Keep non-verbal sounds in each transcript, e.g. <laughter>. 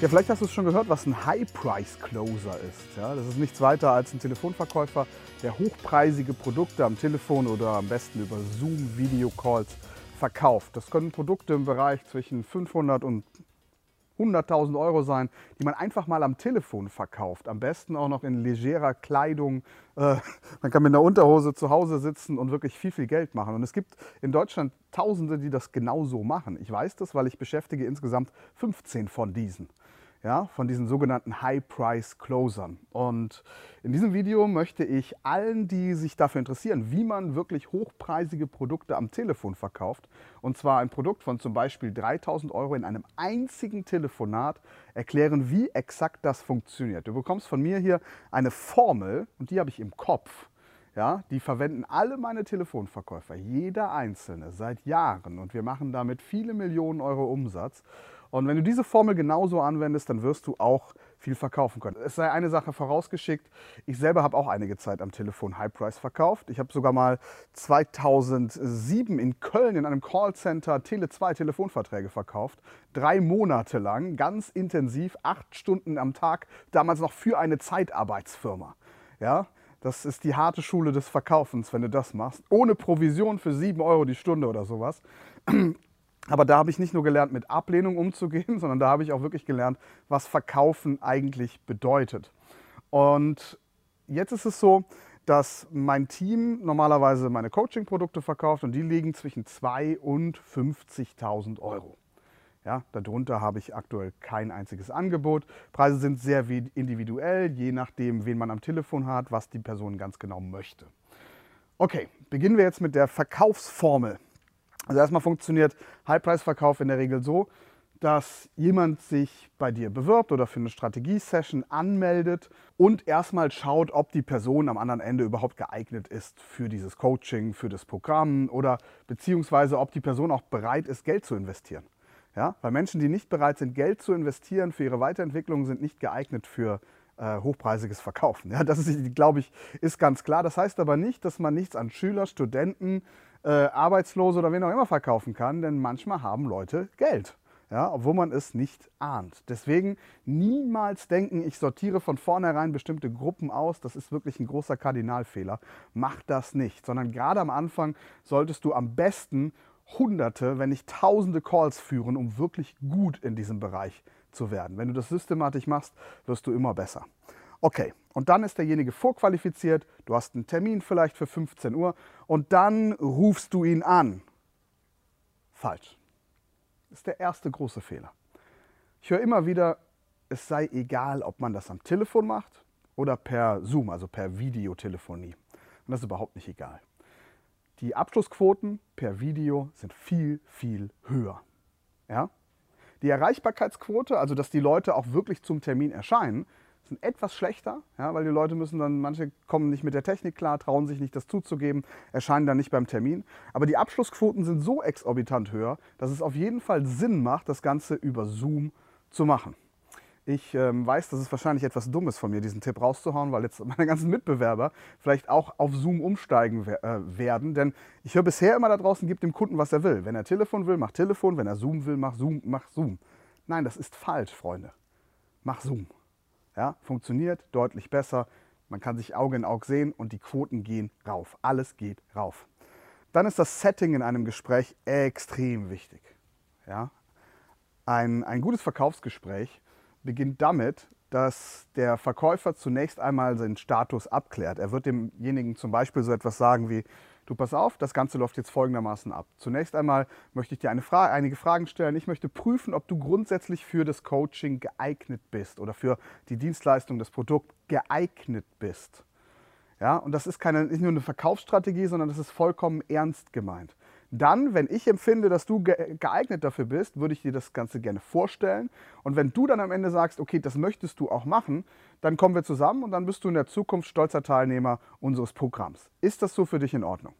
Ja, vielleicht hast du es schon gehört, was ein High-Price-Closer ist. Ja, das ist nichts weiter als ein Telefonverkäufer, der hochpreisige Produkte am Telefon oder am besten über Zoom-Video-Calls verkauft. Das können Produkte im Bereich zwischen 500 und 100.000 Euro sein, die man einfach mal am Telefon verkauft. Am besten auch noch in legerer Kleidung. Äh, man kann mit einer Unterhose zu Hause sitzen und wirklich viel, viel Geld machen. Und es gibt in Deutschland Tausende, die das genauso machen. Ich weiß das, weil ich beschäftige insgesamt 15 von diesen ja, von diesen sogenannten High-Price-Closern. Und in diesem Video möchte ich allen, die sich dafür interessieren, wie man wirklich hochpreisige Produkte am Telefon verkauft, und zwar ein Produkt von zum Beispiel 3000 Euro in einem einzigen Telefonat, erklären, wie exakt das funktioniert. Du bekommst von mir hier eine Formel und die habe ich im Kopf. Ja, die verwenden alle meine Telefonverkäufer, jeder einzelne, seit Jahren. Und wir machen damit viele Millionen Euro Umsatz. Und wenn du diese Formel genauso anwendest, dann wirst du auch viel verkaufen können. Es sei eine Sache vorausgeschickt, ich selber habe auch einige Zeit am Telefon High Price verkauft. Ich habe sogar mal 2007 in Köln in einem Callcenter Tele 2 Telefonverträge verkauft. Drei Monate lang, ganz intensiv, acht Stunden am Tag, damals noch für eine Zeitarbeitsfirma. Ja, das ist die harte Schule des Verkaufens, wenn du das machst. Ohne Provision für 7 Euro die Stunde oder sowas. Aber da habe ich nicht nur gelernt, mit Ablehnung umzugehen, <laughs> sondern da habe ich auch wirklich gelernt, was Verkaufen eigentlich bedeutet. Und jetzt ist es so, dass mein Team normalerweise meine Coaching-Produkte verkauft und die liegen zwischen 2.000 und 50.000 Euro. Ja, darunter habe ich aktuell kein einziges Angebot. Preise sind sehr individuell, je nachdem, wen man am Telefon hat, was die Person ganz genau möchte. Okay, beginnen wir jetzt mit der Verkaufsformel. Also erstmal funktioniert High-Price-Verkauf in der Regel so, dass jemand sich bei dir bewirbt oder für eine Strategie-Session anmeldet und erstmal schaut, ob die Person am anderen Ende überhaupt geeignet ist für dieses Coaching, für das Programm oder beziehungsweise ob die Person auch bereit ist, Geld zu investieren. Ja? Weil Menschen, die nicht bereit sind, Geld zu investieren für ihre Weiterentwicklung, sind nicht geeignet für äh, hochpreisiges Verkaufen. Ja? Das ist, glaube ich, ist ganz klar. Das heißt aber nicht, dass man nichts an Schüler, Studenten, äh, Arbeitslose oder wen auch immer verkaufen kann, denn manchmal haben Leute Geld. Ja, obwohl man es nicht ahnt. Deswegen niemals denken, ich sortiere von vornherein bestimmte Gruppen aus. Das ist wirklich ein großer Kardinalfehler. Mach das nicht, sondern gerade am Anfang solltest du am besten Hunderte, wenn nicht Tausende Calls führen, um wirklich gut in diesem Bereich zu werden. Wenn du das systematisch machst, wirst du immer besser. Okay, und dann ist derjenige vorqualifiziert, du hast einen Termin vielleicht für 15 Uhr und dann rufst du ihn an. Falsch. Das ist der erste große Fehler. Ich höre immer wieder, es sei egal, ob man das am Telefon macht oder per Zoom, also per Videotelefonie. Und das ist überhaupt nicht egal. Die Abschlussquoten per Video sind viel, viel höher. Ja? Die Erreichbarkeitsquote, also dass die Leute auch wirklich zum Termin erscheinen, sind etwas schlechter, ja, weil die Leute müssen dann, manche kommen nicht mit der Technik klar, trauen sich nicht das zuzugeben, erscheinen dann nicht beim Termin. Aber die Abschlussquoten sind so exorbitant höher, dass es auf jeden Fall Sinn macht, das Ganze über Zoom zu machen. Ich ähm, weiß, das ist wahrscheinlich etwas Dummes von mir, diesen Tipp rauszuhauen, weil jetzt <laughs> meine ganzen Mitbewerber vielleicht auch auf Zoom umsteigen äh, werden. Denn ich höre bisher immer da draußen, gibt dem Kunden, was er will. Wenn er Telefon will, mach Telefon. Wenn er Zoom will, mach Zoom, mach Zoom. Nein, das ist falsch, Freunde. Mach Zoom. Ja, funktioniert deutlich besser. Man kann sich Auge in Auge sehen und die Quoten gehen rauf. Alles geht rauf. Dann ist das Setting in einem Gespräch extrem wichtig. Ja? Ein, ein gutes Verkaufsgespräch beginnt damit, dass der Verkäufer zunächst einmal seinen Status abklärt. Er wird demjenigen zum Beispiel so etwas sagen wie, du pass auf, das Ganze läuft jetzt folgendermaßen ab. Zunächst einmal möchte ich dir Frage, einige Fragen stellen. Ich möchte prüfen, ob du grundsätzlich für das Coaching geeignet bist oder für die Dienstleistung, das Produkt geeignet bist. Ja, und das ist keine, nicht nur eine Verkaufsstrategie, sondern das ist vollkommen ernst gemeint. Dann, wenn ich empfinde, dass du geeignet dafür bist, würde ich dir das Ganze gerne vorstellen. Und wenn du dann am Ende sagst, okay, das möchtest du auch machen, dann kommen wir zusammen und dann bist du in der Zukunft stolzer Teilnehmer unseres Programms. Ist das so für dich in Ordnung?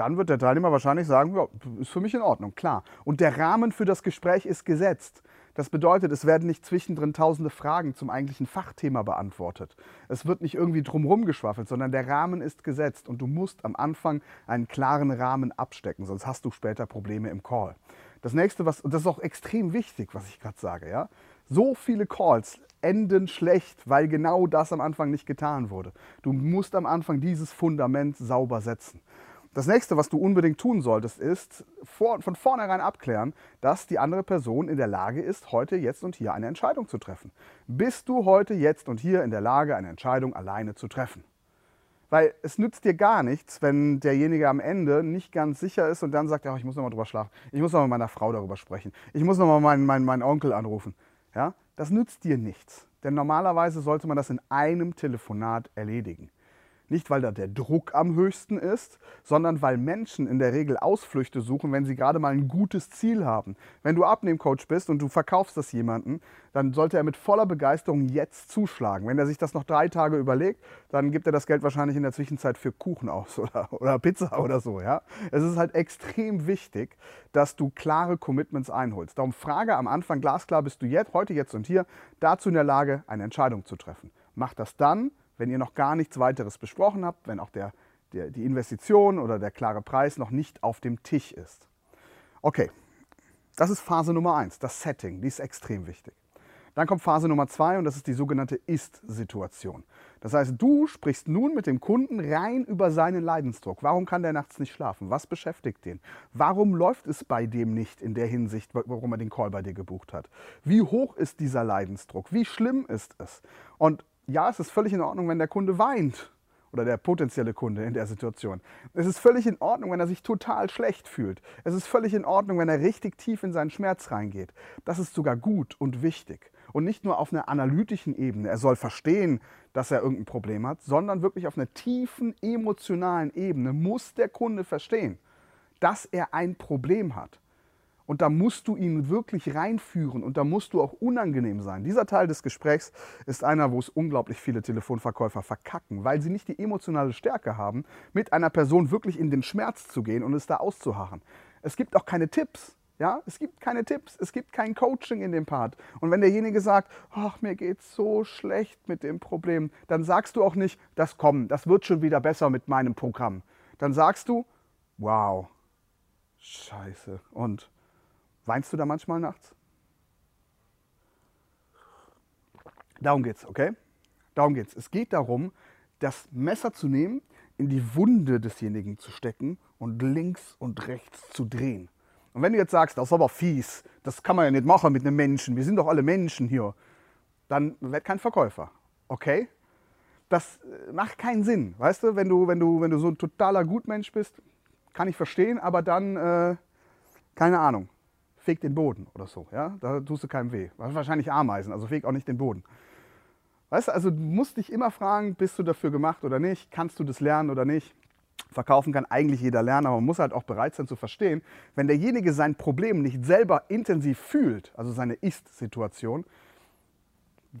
Dann wird der Teilnehmer wahrscheinlich sagen, ja, ist für mich in Ordnung, klar. Und der Rahmen für das Gespräch ist gesetzt. Das bedeutet, es werden nicht zwischendrin tausende Fragen zum eigentlichen Fachthema beantwortet. Es wird nicht irgendwie drumherum geschwaffelt, sondern der Rahmen ist gesetzt und du musst am Anfang einen klaren Rahmen abstecken, sonst hast du später Probleme im Call. Das nächste, was, und das ist auch extrem wichtig, was ich gerade sage, ja. So viele Calls enden schlecht, weil genau das am Anfang nicht getan wurde. Du musst am Anfang dieses Fundament sauber setzen. Das nächste, was du unbedingt tun solltest, ist vor, von vornherein abklären, dass die andere Person in der Lage ist, heute, jetzt und hier eine Entscheidung zu treffen. Bist du heute, jetzt und hier in der Lage, eine Entscheidung alleine zu treffen? Weil es nützt dir gar nichts, wenn derjenige am Ende nicht ganz sicher ist und dann sagt, ja, ich muss nochmal drüber schlafen, ich muss nochmal mit meiner Frau darüber sprechen, ich muss nochmal meinen, meinen, meinen Onkel anrufen. Ja? Das nützt dir nichts. Denn normalerweise sollte man das in einem Telefonat erledigen. Nicht, weil da der Druck am höchsten ist, sondern weil Menschen in der Regel Ausflüchte suchen, wenn sie gerade mal ein gutes Ziel haben. Wenn du Abnehmcoach bist und du verkaufst das jemandem, dann sollte er mit voller Begeisterung jetzt zuschlagen. Wenn er sich das noch drei Tage überlegt, dann gibt er das Geld wahrscheinlich in der Zwischenzeit für Kuchen aus <laughs> oder, oder Pizza oder so. Ja? Es ist halt extrem wichtig, dass du klare Commitments einholst. Darum frage am Anfang glasklar, bist du jetzt, heute, jetzt und hier dazu in der Lage, eine Entscheidung zu treffen. Mach das dann, wenn ihr noch gar nichts weiteres besprochen habt, wenn auch der, der, die Investition oder der klare Preis noch nicht auf dem Tisch ist. Okay, das ist Phase Nummer eins, das Setting, die ist extrem wichtig. Dann kommt Phase Nummer zwei und das ist die sogenannte Ist-Situation. Das heißt, du sprichst nun mit dem Kunden rein über seinen Leidensdruck. Warum kann der nachts nicht schlafen? Was beschäftigt den? Warum läuft es bei dem nicht in der Hinsicht, warum er den Call bei dir gebucht hat? Wie hoch ist dieser Leidensdruck? Wie schlimm ist es? Und ja, es ist völlig in Ordnung, wenn der Kunde weint oder der potenzielle Kunde in der Situation. Es ist völlig in Ordnung, wenn er sich total schlecht fühlt. Es ist völlig in Ordnung, wenn er richtig tief in seinen Schmerz reingeht. Das ist sogar gut und wichtig. Und nicht nur auf einer analytischen Ebene. Er soll verstehen, dass er irgendein Problem hat, sondern wirklich auf einer tiefen emotionalen Ebene muss der Kunde verstehen, dass er ein Problem hat. Und da musst du ihn wirklich reinführen und da musst du auch unangenehm sein. Dieser Teil des Gesprächs ist einer, wo es unglaublich viele Telefonverkäufer verkacken, weil sie nicht die emotionale Stärke haben, mit einer Person wirklich in den Schmerz zu gehen und es da auszuharren. Es gibt auch keine Tipps. Ja, es gibt keine Tipps, es gibt kein Coaching in dem Part. Und wenn derjenige sagt, ach, mir geht's so schlecht mit dem Problem, dann sagst du auch nicht, das kommt, das wird schon wieder besser mit meinem Programm. Dann sagst du, wow, scheiße. Und Weinst du da manchmal nachts? Darum geht's, okay? Darum geht's. Es geht darum, das Messer zu nehmen, in die Wunde desjenigen zu stecken und links und rechts zu drehen. Und wenn du jetzt sagst, das ist aber fies, das kann man ja nicht machen mit einem Menschen, wir sind doch alle Menschen hier, dann werd kein Verkäufer, okay? Das äh, macht keinen Sinn, weißt du, wenn du, wenn du, wenn du so ein totaler Gutmensch bist, kann ich verstehen, aber dann, äh, keine Ahnung, feg den Boden oder so. Ja? Da tust du keinem weh. Wahrscheinlich Ameisen, also feg auch nicht den Boden. Weißt du, also du musst dich immer fragen, bist du dafür gemacht oder nicht? Kannst du das lernen oder nicht? Verkaufen kann eigentlich jeder lernen, aber man muss halt auch bereit sein zu verstehen, wenn derjenige sein Problem nicht selber intensiv fühlt, also seine Ist-Situation,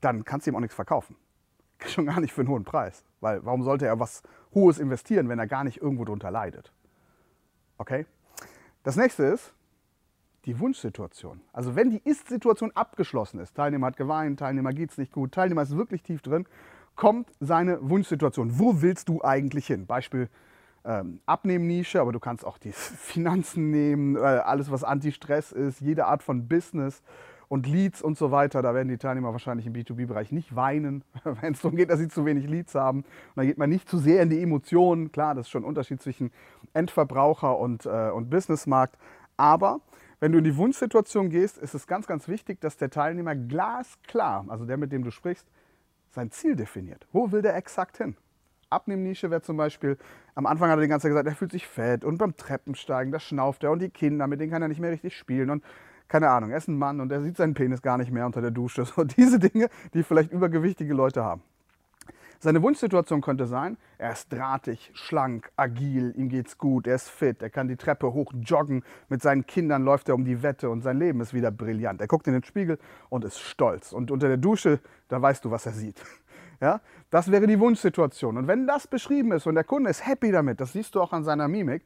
dann kannst du ihm auch nichts verkaufen. <laughs> Schon gar nicht für einen hohen Preis. Weil warum sollte er was Hohes investieren, wenn er gar nicht irgendwo drunter leidet? Okay? Das nächste ist, die Wunschsituation. Also wenn die Ist-Situation abgeschlossen ist, Teilnehmer hat geweint, Teilnehmer geht es nicht gut, Teilnehmer ist wirklich tief drin, kommt seine Wunschsituation. Wo willst du eigentlich hin? Beispiel ähm, Abnehmnische, aber du kannst auch die <laughs> Finanzen nehmen, äh, alles was Anti-Stress ist, jede Art von Business und Leads und so weiter. Da werden die Teilnehmer wahrscheinlich im B2B-Bereich nicht weinen, <laughs> wenn es darum geht, dass sie zu wenig Leads haben. Und da geht man nicht zu sehr in die Emotionen. Klar, das ist schon ein Unterschied zwischen Endverbraucher und, äh, und Businessmarkt. Aber wenn du in die Wunschsituation gehst, ist es ganz, ganz wichtig, dass der Teilnehmer glasklar, also der, mit dem du sprichst, sein Ziel definiert. Wo will der exakt hin? Abnehmnische wäre zum Beispiel, am Anfang hat er die ganze Zeit gesagt, er fühlt sich fett und beim Treppensteigen, da schnauft er und die Kinder, mit denen kann er nicht mehr richtig spielen und keine Ahnung, er ist ein Mann und er sieht seinen Penis gar nicht mehr unter der Dusche. <laughs> So diese Dinge, die vielleicht übergewichtige Leute haben. Seine Wunschsituation könnte sein, er ist drahtig, schlank, agil, ihm geht's gut, er ist fit, er kann die Treppe hoch joggen, mit seinen Kindern läuft er um die Wette und sein Leben ist wieder brillant. Er guckt in den Spiegel und ist stolz. Und unter der Dusche, da weißt du, was er sieht. <laughs> Ja, das wäre die Wunschsituation. Und wenn das beschrieben ist und der Kunde ist happy damit, das siehst du auch an seiner Mimik,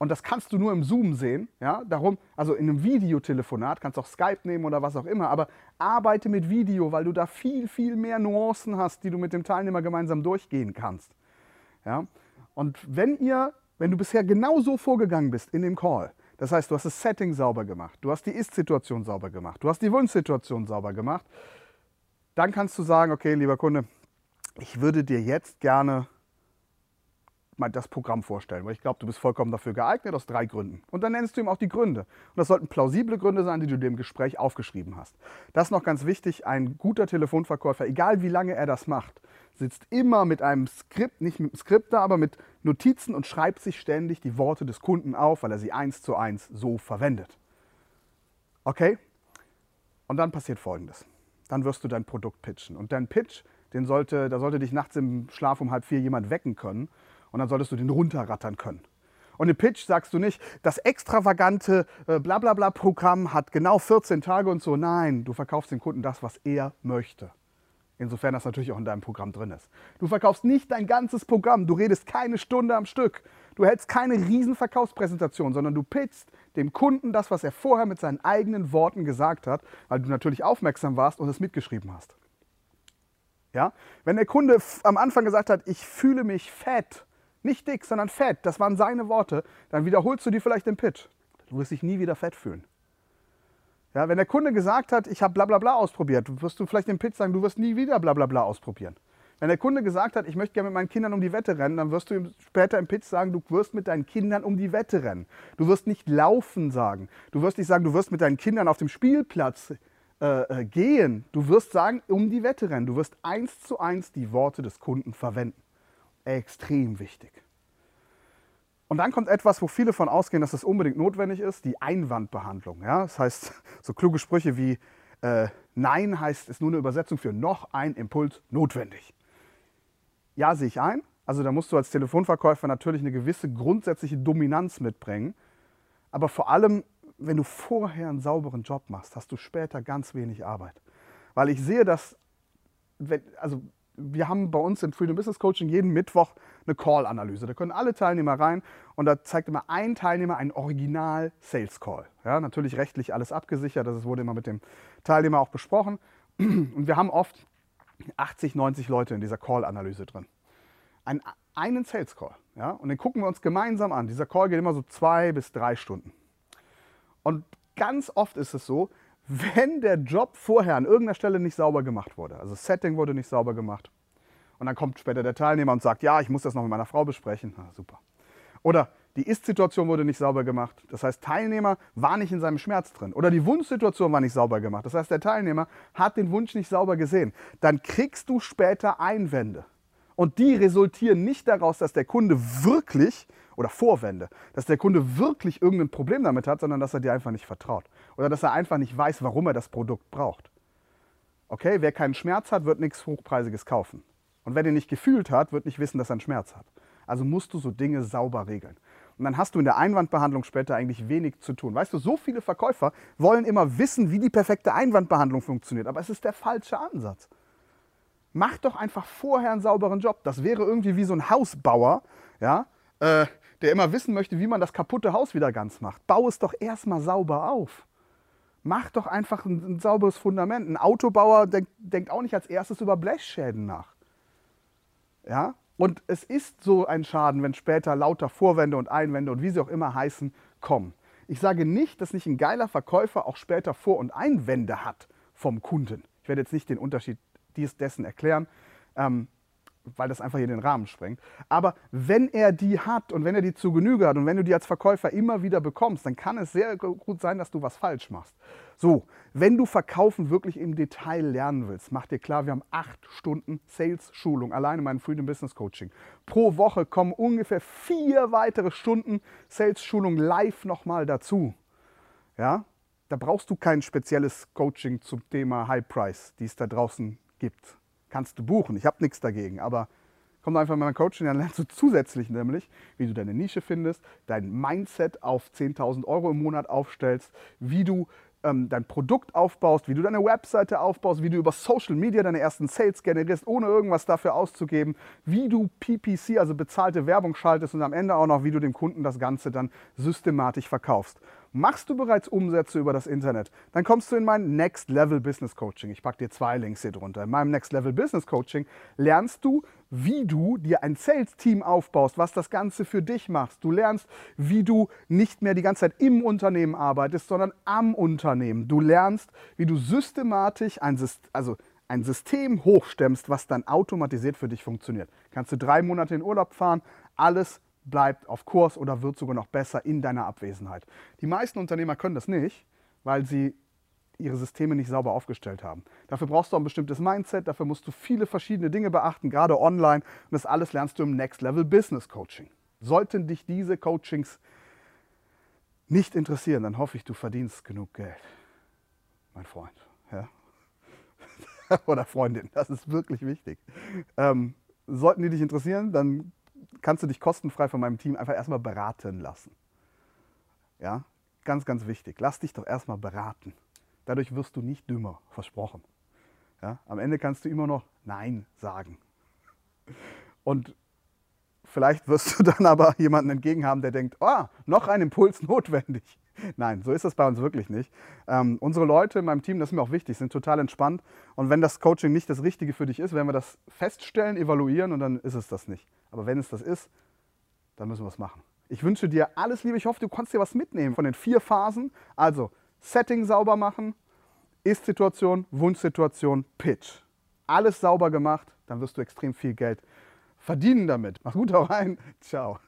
und das kannst du nur im Zoom sehen. Ja? Darum, also in einem Videotelefonat, kannst auch Skype nehmen oder was auch immer, aber arbeite mit Video, weil du da viel, viel mehr Nuancen hast, die du mit dem Teilnehmer gemeinsam durchgehen kannst. Ja? Und wenn ihr, wenn du bisher genau so vorgegangen bist in dem Call, Das heißt, du hast das Setting sauber gemacht, du hast die Ist-Situation sauber gemacht, du hast die Wunschsituation sauber gemacht. Dann kannst du sagen, okay, lieber Kunde, ich würde dir jetzt gerne mal das Programm vorstellen, weil ich glaube, du bist vollkommen dafür geeignet aus drei Gründen. Und dann nennst du ihm auch die Gründe. Und das sollten plausible Gründe sein, die du dem Gespräch aufgeschrieben hast. Das ist noch ganz wichtig, ein guter Telefonverkäufer, egal wie lange er das macht, sitzt immer mit einem Skript, nicht mit einem Skript da, aber mit Notizen und schreibt sich ständig die Worte des Kunden auf, weil er sie eins zu eins so verwendet. Okay? Und dann passiert Folgendes. Dann wirst du dein Produkt pitchen. Und dein Pitch, den sollte, da sollte dich nachts im Schlaf um halb vier jemand wecken können und dann solltest du den runterrattern können. Und im Pitch sagst du nicht, das extravagante äh, Blablabla-Programm hat genau 14 Tage und so. Nein, du verkaufst dem Kunden das, was er möchte. Insofern das natürlich auch in deinem Programm drin ist. Du verkaufst nicht dein ganzes Programm, du redest keine Stunde am Stück. Du hältst keine riesen Verkaufspräsentation, sondern du pitchst dem Kunden das, was er vorher mit seinen eigenen Worten gesagt hat, weil du natürlich aufmerksam warst und es mitgeschrieben hast. Ja? Wenn der Kunde am Anfang gesagt hat, ich fühle mich fett, nicht dick, sondern fett. Das waren seine Worte. Dann wiederholst du die vielleicht im Pitch. Du wirst dich nie wieder fett fühlen. Ja, wenn der Kunde gesagt hat, ich habe bla bla bla ausprobiert, wirst du vielleicht im Pitch sagen, du wirst nie wieder bla bla bla ausprobieren. Wenn der Kunde gesagt hat, ich möchte gerne mit meinen Kindern um die Wette rennen, dann wirst du ihm später im Pitch sagen, du wirst mit deinen Kindern um die Wette rennen. Du wirst nicht laufen sagen. Du wirst nicht sagen, du wirst mit deinen Kindern auf dem Spielplatz äh, äh gehen. Du wirst sagen, um die Wette rennen. Du wirst eins zu eins die Worte des Kunden verwenden extrem wichtig. Und dann kommt etwas, wo viele von ausgehen, dass das unbedingt notwendig ist, die Einwandbehandlung. Ja? Das heißt, <laughs> so kluge Sprüche wie äh, Nein heißt, ist nur eine Übersetzung für noch ein Impuls notwendig. Ja, sehe ich ein. Also da musst du als Telefonverkäufer natürlich eine gewisse grundsätzliche Dominanz mitbringen. Aber vor allem, wenn du vorher einen sauberen Job machst, hast du später ganz wenig Arbeit. Weil ich sehe, dass, wenn, also wir haben bei uns im Freedom Business Coaching jeden Mittwoch eine Call-Analyse. Da können alle Teilnehmer rein und da zeigt immer ein Teilnehmer einen Original-Sales-Call. Ja, natürlich rechtlich alles abgesichert, das wurde immer mit dem Teilnehmer auch besprochen. <clears throat> Und wir haben oft 80, 90 Leute in dieser Call-Analyse drin. Ein, einen Sales-Call. Ja, und den gucken wir uns gemeinsam an. Dieser Call geht immer so zwei bis drei Stunden. Und ganz oft ist es so, wenn der Job vorher an irgendeiner Stelle nicht sauber gemacht wurde. Also das Setting wurde nicht sauber gemacht. Und dann kommt später der Teilnehmer und sagt, ja, ich muss das noch mit meiner Frau besprechen. Na, super. Oder die Ist-Situation wurde nicht sauber gemacht. Das heißt, Teilnehmer war nicht in seinem Schmerz drin. Oder die Wunschsituation war nicht sauber gemacht. Das heißt, der Teilnehmer hat den Wunsch nicht sauber gesehen. Dann kriegst du später Einwände. Und die resultieren nicht daraus, dass der Kunde wirklich oder Vorwände, dass der Kunde wirklich irgendein Problem damit hat, sondern dass er dir einfach nicht vertraut oder dass er einfach nicht weiß, warum er das Produkt braucht. Okay, wer keinen Schmerz hat, wird nichts Hochpreisiges kaufen. Und wer den nicht gefühlt hat, wird nicht wissen, dass er einen Schmerz hat. Also musst du so Dinge sauber regeln. Und dann hast du in der Einwandbehandlung später eigentlich wenig zu tun. Weißt du, so viele Verkäufer wollen immer wissen, wie die perfekte Einwandbehandlung funktioniert. Aber es ist der falsche Ansatz. Mach doch einfach vorher einen sauberen Job. Das wäre irgendwie wie so ein Hausbauer, ja, äh, der immer wissen möchte, wie man das kaputte Haus wieder ganz macht. Bau es doch erstmal sauber auf. Mach doch einfach ein, ein sauberes Fundament. Ein Autobauer denkt, denkt auch nicht als erstes über Blechschäden nach. Ja? Und es ist so ein Schaden, wenn später lauter Vorwände und Einwände und wie sie auch immer heißen, kommen. Ich sage nicht, dass nicht ein geiler Verkäufer auch später Vor- und Einwände hat vom Kunden. Ich werde jetzt nicht den Unterschied dessen erklären. Ähm, weil das einfach hier den Rahmen sprengt. Aber wenn er die hat und wenn er die zu Genüge hat und wenn du die als Verkäufer immer wieder bekommst, dann kann es sehr gut sein, dass du was falsch machst. So, wenn du Verkaufen wirklich im Detail lernen willst, mach dir klar, wir haben acht Stunden Sales-Schulung, alleine mein Freedom Business Coaching. Pro Woche kommen ungefähr vier weitere Stunden Sales-Schulung live nochmal dazu. Ja, da brauchst du kein spezielles Coaching zum Thema High Price, die es da draußen gibt kannst du buchen. Ich habe nichts dagegen, aber komm einfach in mein Coaching, dann lernst du zusätzlich nämlich, wie du deine Nische findest, dein Mindset auf 10.000 Euro im Monat aufstellst, wie du ähm, dein Produkt aufbaust, wie du deine Webseite aufbaust, wie du über Social Media deine ersten Sales generierst, ohne irgendwas dafür auszugeben, wie du PPC, also bezahlte Werbung schaltest und am Ende auch noch, wie du dem Kunden das Ganze dann systematisch verkaufst. Machst du bereits Umsätze über das Internet? Dann kommst du in mein Next Level Business Coaching. Ich packe dir zwei Links hier drunter. In meinem Next Level Business Coaching lernst du, wie du dir ein Sales-Team aufbaust, was das Ganze für dich machst. Du lernst, wie du nicht mehr die ganze Zeit im Unternehmen arbeitest, sondern am Unternehmen. Du lernst, wie du systematisch ein, also ein System hochstemmst, was dann automatisiert für dich funktioniert. Kannst du drei Monate in Urlaub fahren, alles bleibt auf Kurs oder wird sogar noch besser in deiner Abwesenheit. Die meisten Unternehmer können das nicht, weil sie ihre Systeme nicht sauber aufgestellt haben. Dafür brauchst du ein bestimmtes Mindset, dafür musst du viele verschiedene Dinge beachten, gerade online. Und das alles lernst du im Next Level Business Coaching. Sollten dich diese Coachings nicht interessieren, dann hoffe ich, du verdienst genug Geld, mein Freund. Ja? <laughs> Oder Freundin, das ist wirklich wichtig. Ähm, sollten die dich interessieren, dann kannst du dich kostenfrei von meinem Team einfach erstmal beraten lassen. Ja, ganz, ganz wichtig. Lass dich doch erstmal beraten. Dadurch wirst du nicht dümmer, versprochen. Ja, am Ende kannst du immer noch Nein sagen. Und vielleicht wirst du <laughs> dann aber jemanden entgegen haben, der denkt, oh, noch ein Impuls notwendig. Nein, so ist das bei uns wirklich nicht. Ähm, unsere Leute in meinem Team, das ist mir auch wichtig, sind total entspannt. Und wenn das Coaching nicht das Richtige für dich ist, werden wir das feststellen, evaluieren und dann ist es das nicht. Aber wenn es das ist, dann müssen wir es machen. Ich wünsche dir alles Liebe. Ich hoffe, du konntest dir was mitnehmen von den vier Phasen. Also Setting sauber machen, Ist-Situation, Wunschsituation, Pitch. Alles sauber gemacht, dann wirst du extrem viel Geld verdienen damit. Mach gut, rein. Ciao.